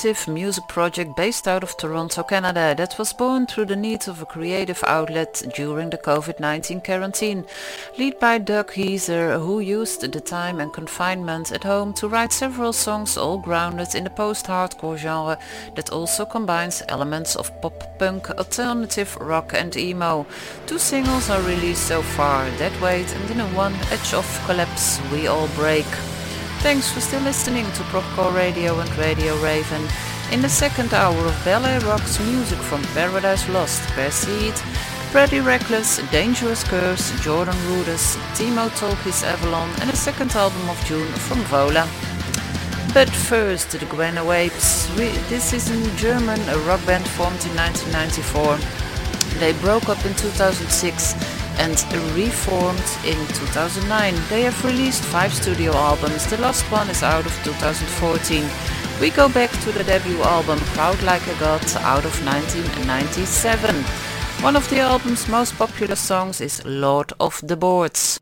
Collaborative music project based out of Toronto, Canada that was born through the need of a creative outlet during the COVID-19 quarantine. Led by Doug Heiser, who used the time and confinement at home to write several songs all grounded in the post-hardcore genre that also combines elements of pop-punk, alternative rock and emo. Two singles are released so far, Dead Weight and In a One Edge of Collapse, We All Break. Thanks for still listening to Propcore Radio and Radio Raven. In the second hour of Ballet Rock's music from Paradise Lost, Perseid, Pretty Reckless, Dangerous Curse, Jordan Rudess, Timo Tolkki's Avalon and a second album of June from Vola. But first, the Guano Apes. This is a German rock band formed in 1994. They broke up in 2006 and reformed in 2009. They have released five studio albums, the last one is out of 2014. We go back to the debut album Proud Like a God out of 1997. One of the album's most popular songs is Lord of the Boards.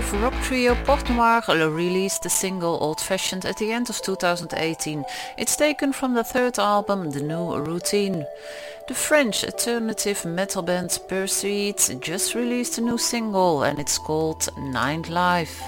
progressive rock trio Port Noir released the single Old Fashioned at the end of 2018. It's taken from the third album The New Routine. The French alternative metal band Pursuits just released a new single and it's called Ninth Life.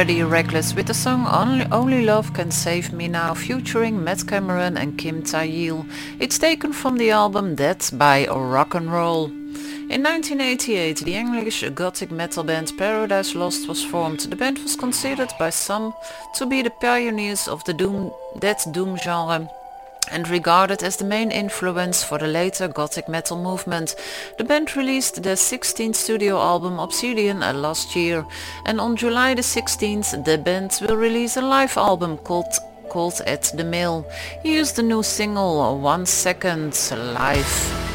Pretty Reckless with the song Only, Only Love Can Save Me Now featuring Matt Cameron and Kim Thayil. It's taken from the album Death by Rock and Roll. In 1988, the English gothic metal band Paradise Lost was formed. The band was considered by some to be the pioneers of the doom, death doom genre and regarded as the main influence for the later gothic metal movement. The band released their 16th studio album Obsidian uh, last year and on July the 16th the band will release a live album called called At the Mill. Here's the new single One Second Live.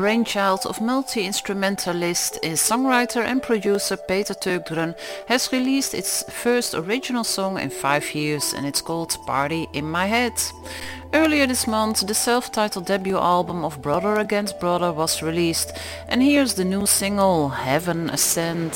Brainchild of multi-instrumentalist, is songwriter and producer Peter Tägtgren, has released its first original song in five years and it's called Party in My Head. Earlier this month, the self-titled debut album of Brother Against Brother was released and here's the new single, Heaven Ascend.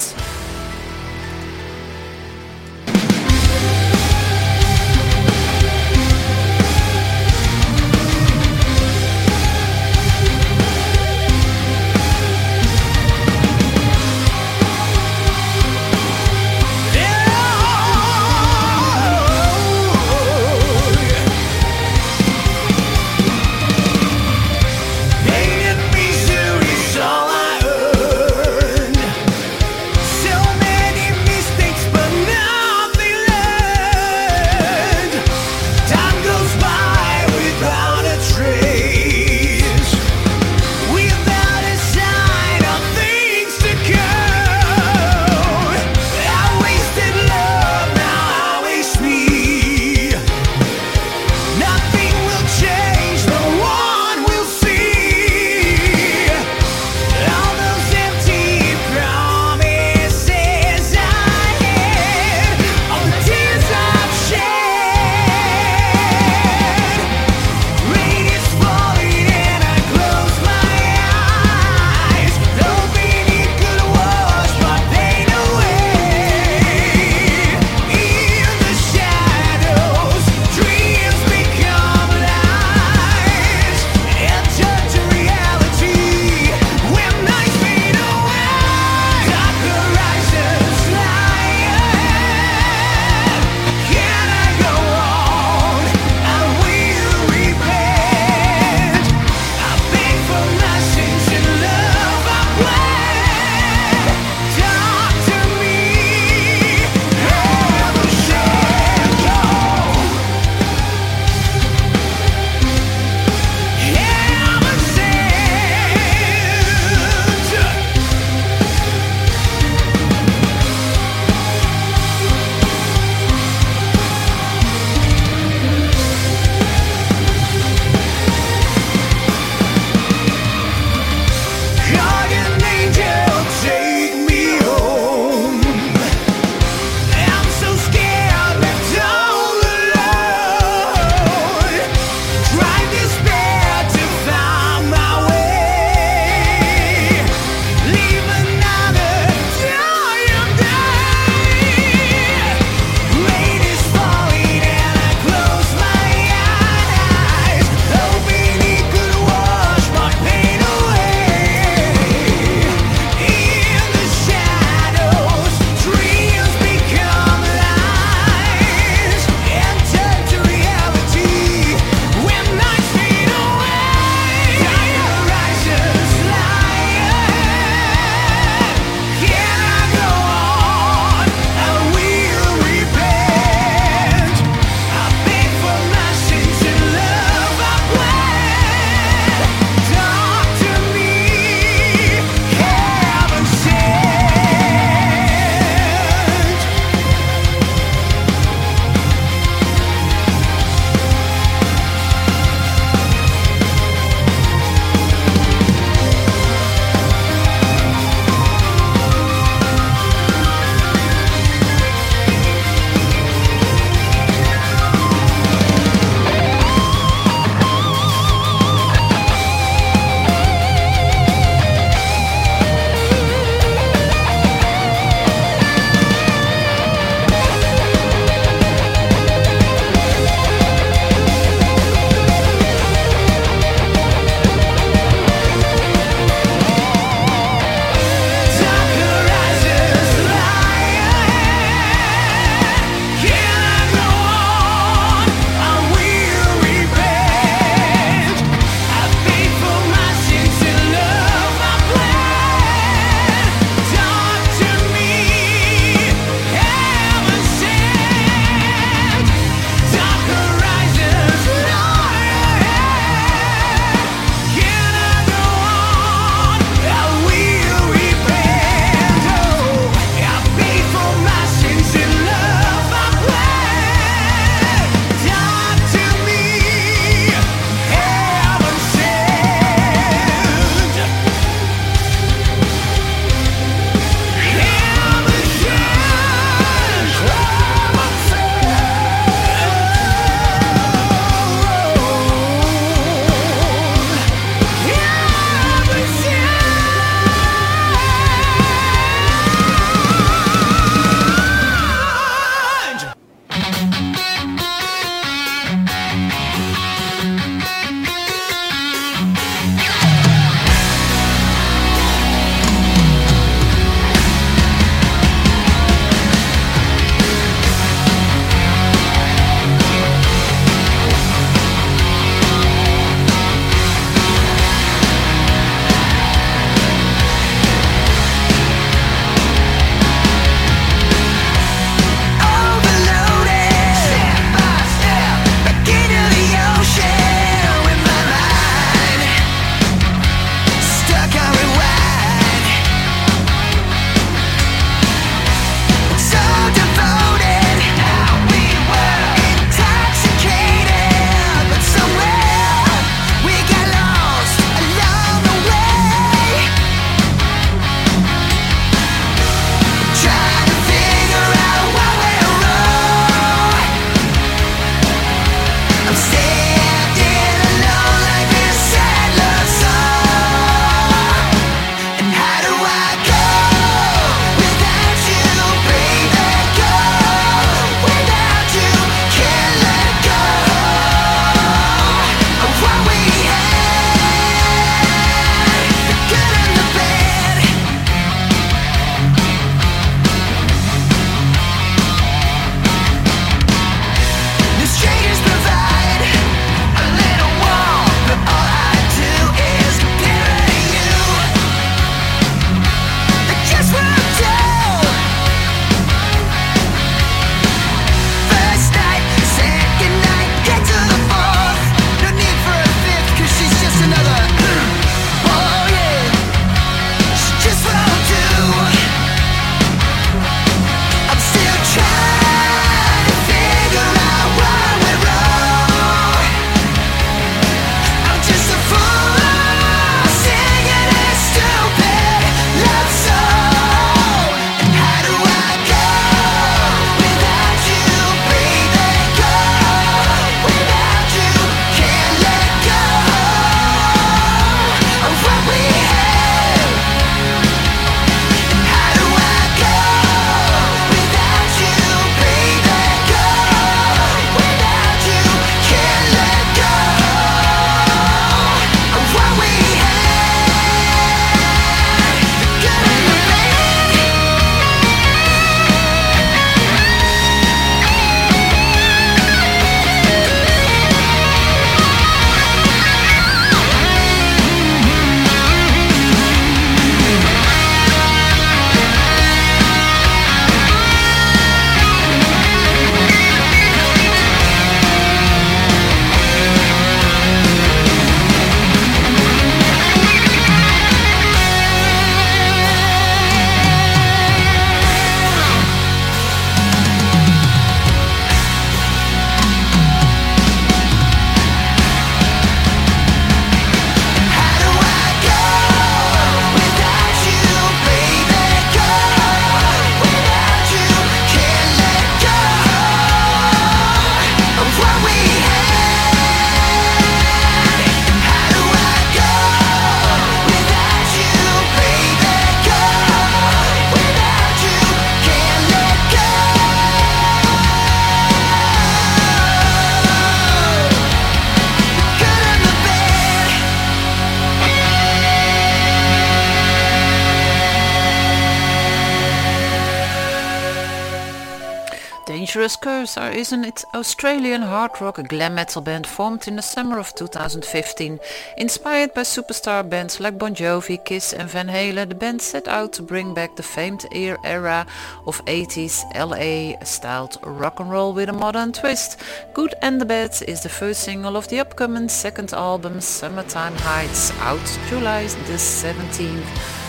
Cursor is an Australian hard rock glam metal band formed in the summer of 2015. Inspired by superstar bands like Bon Jovi, Kiss and Van Halen, the band set out to bring back the famed era of 80s LA styled rock and roll with a modern twist. Good and the Bad is the first single of the upcoming second album Summertime Heights out July the 17th.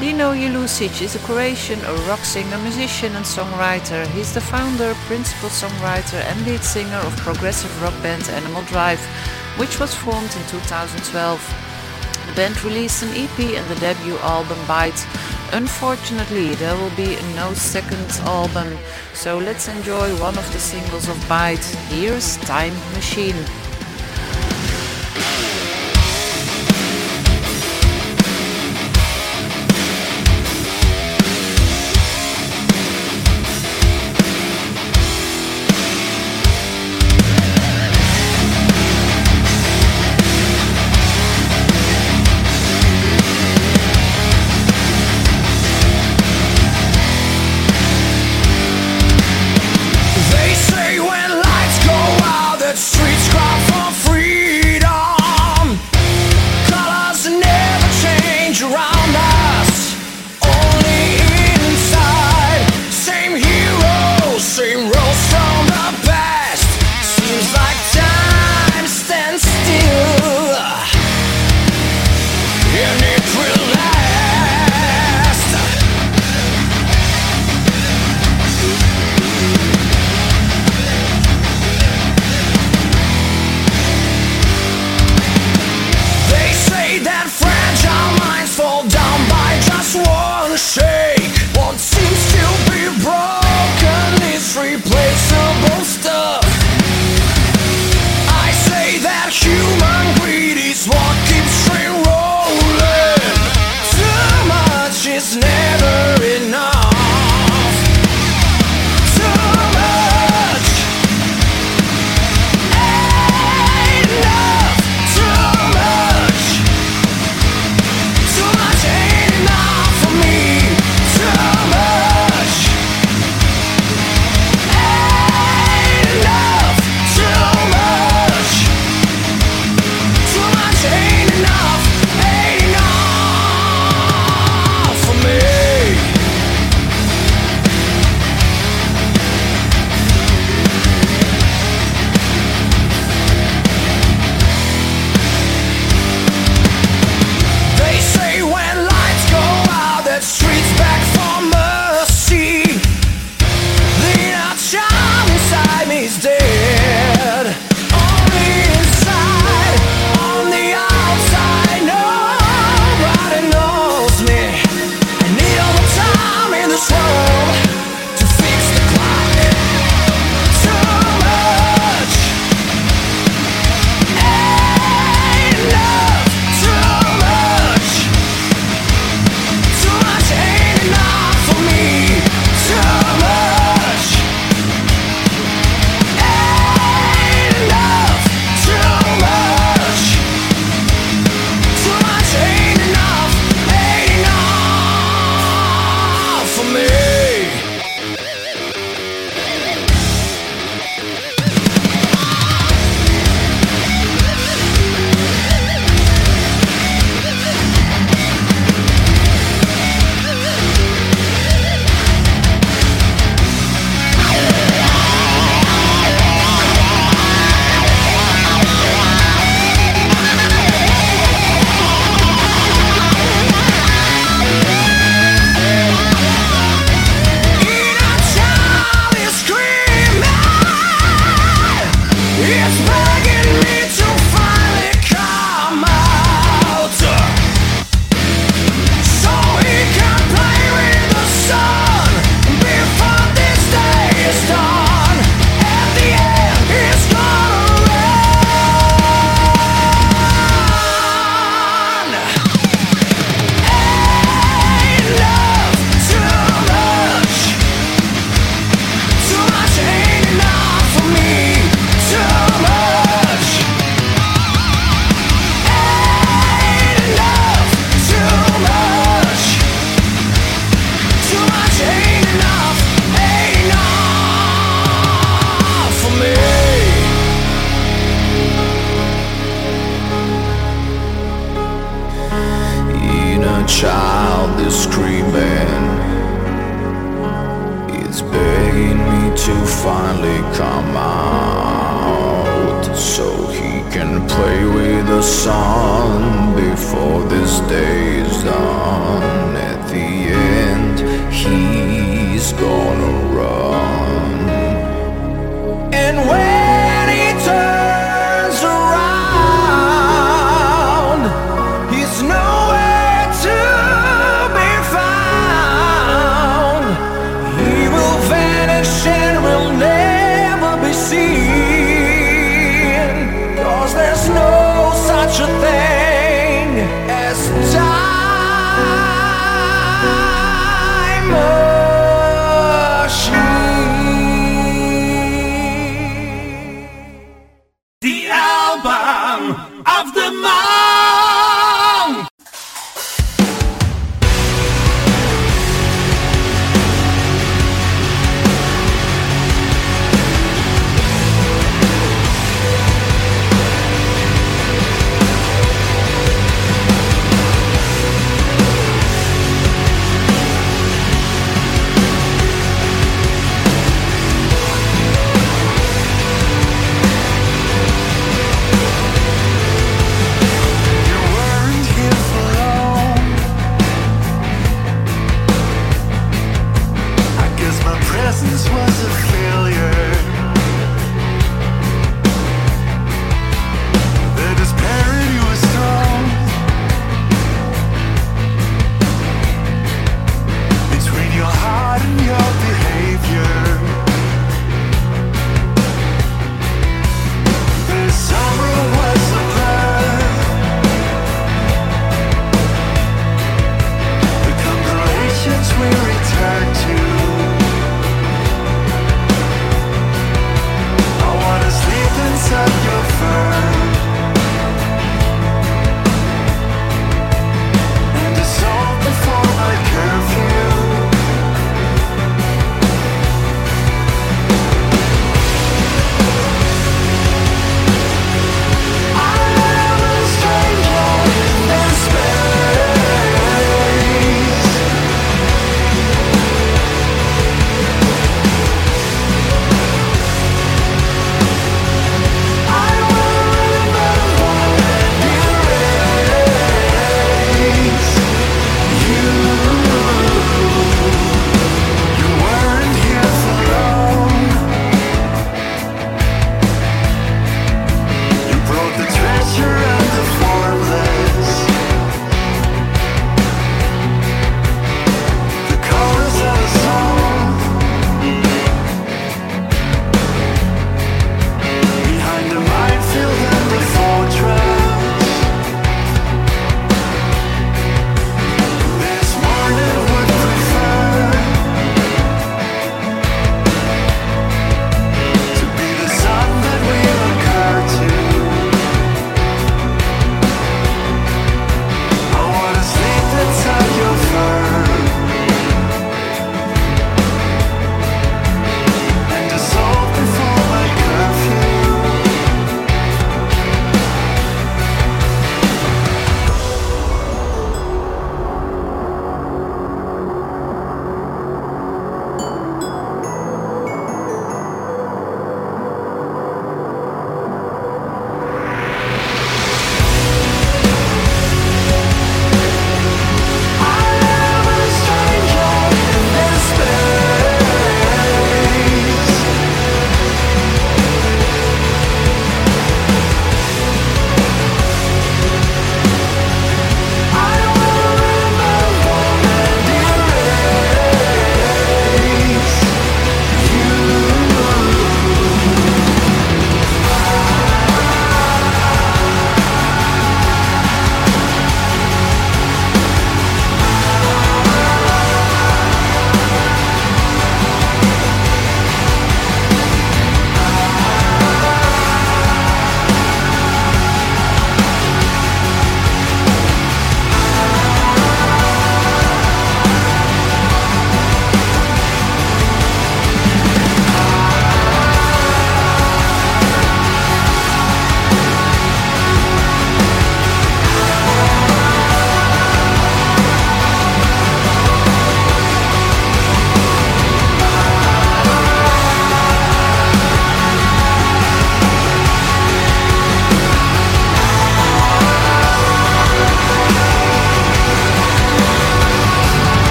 Dino Jelusic is a Croatian a rock singer, musician and songwriter. He's the founder, principal songwriter and lead singer of progressive rock band Animal Drive, which was formed in 2012. The band released an EP and the debut album Bite. Unfortunately, there will be no second album, so let's enjoy one of the singles of Bite. Here's Time Machine.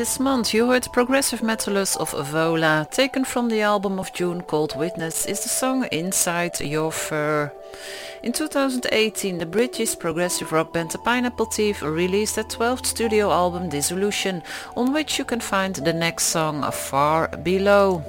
this month you heard Progressive Metalus of Vola, taken from the album of June called Witness, is the song Inside Your Fur. In 2018, the British progressive rock band The Pineapple Thief released their 12th studio album Dissolution, on which you can find the next song Far Below.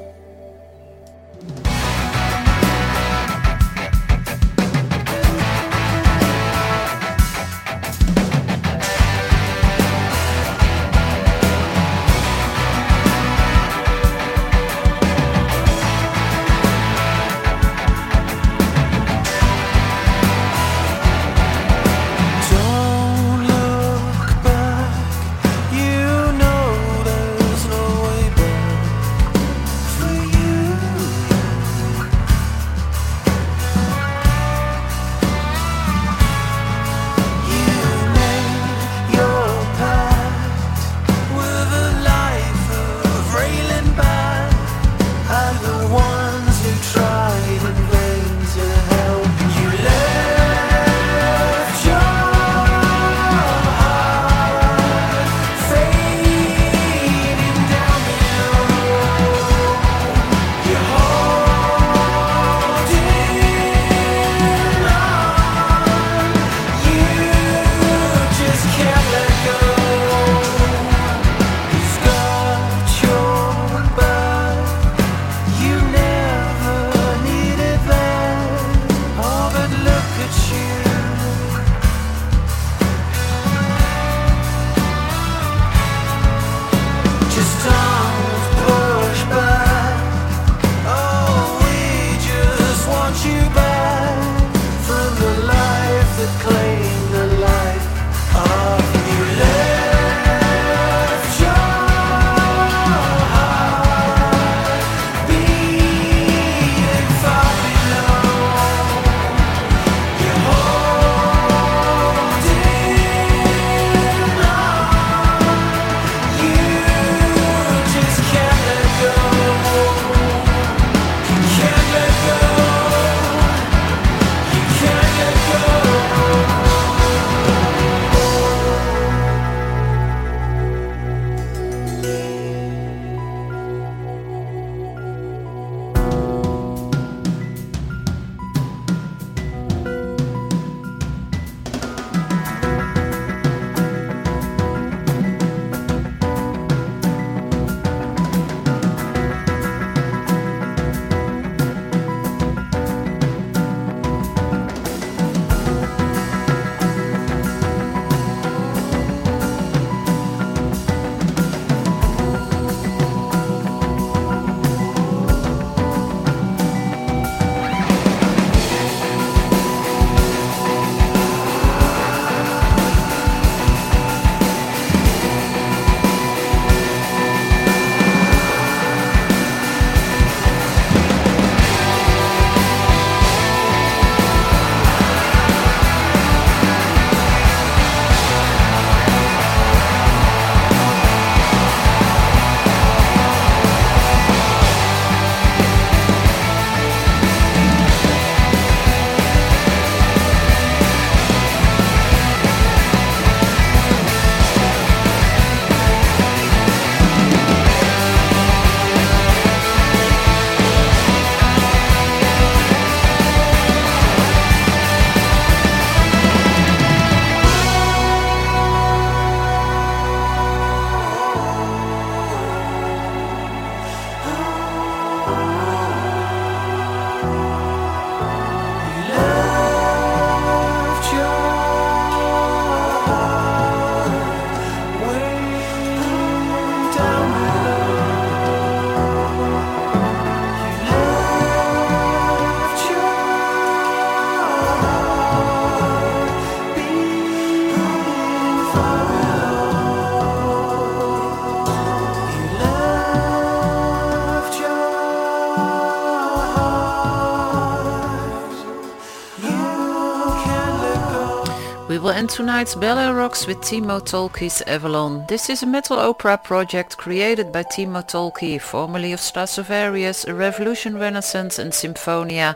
and tonight's Ballet Rocks with Timo Tolkki's Avalon. This is a metal opera project created by Timo Tolki, formerly of Stratovarius, Revolution Renaissance and Symfonia,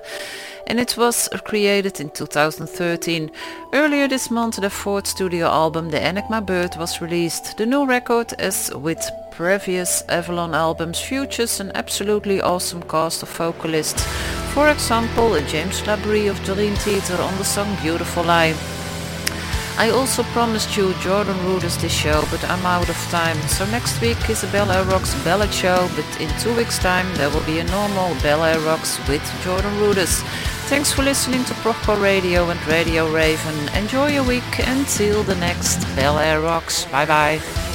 and it was created in 2013. Earlier this month the fourth studio album The Enigma Birth was released. The new record, as with previous Avalon albums, features an absolutely awesome cast of vocalists. For example, James Labrie of Dream Theater on the song Beautiful Life." I also promised you Jordan Rudess this show, but I'm out of time. So next week is a Bel Air Rocks ballad show, but in two weeks time there will be a normal Air Rocks with Jordan Rudess. Thanks for listening to Proper Radio and Radio Raven. Enjoy your week until the next Air Rocks. Bye bye.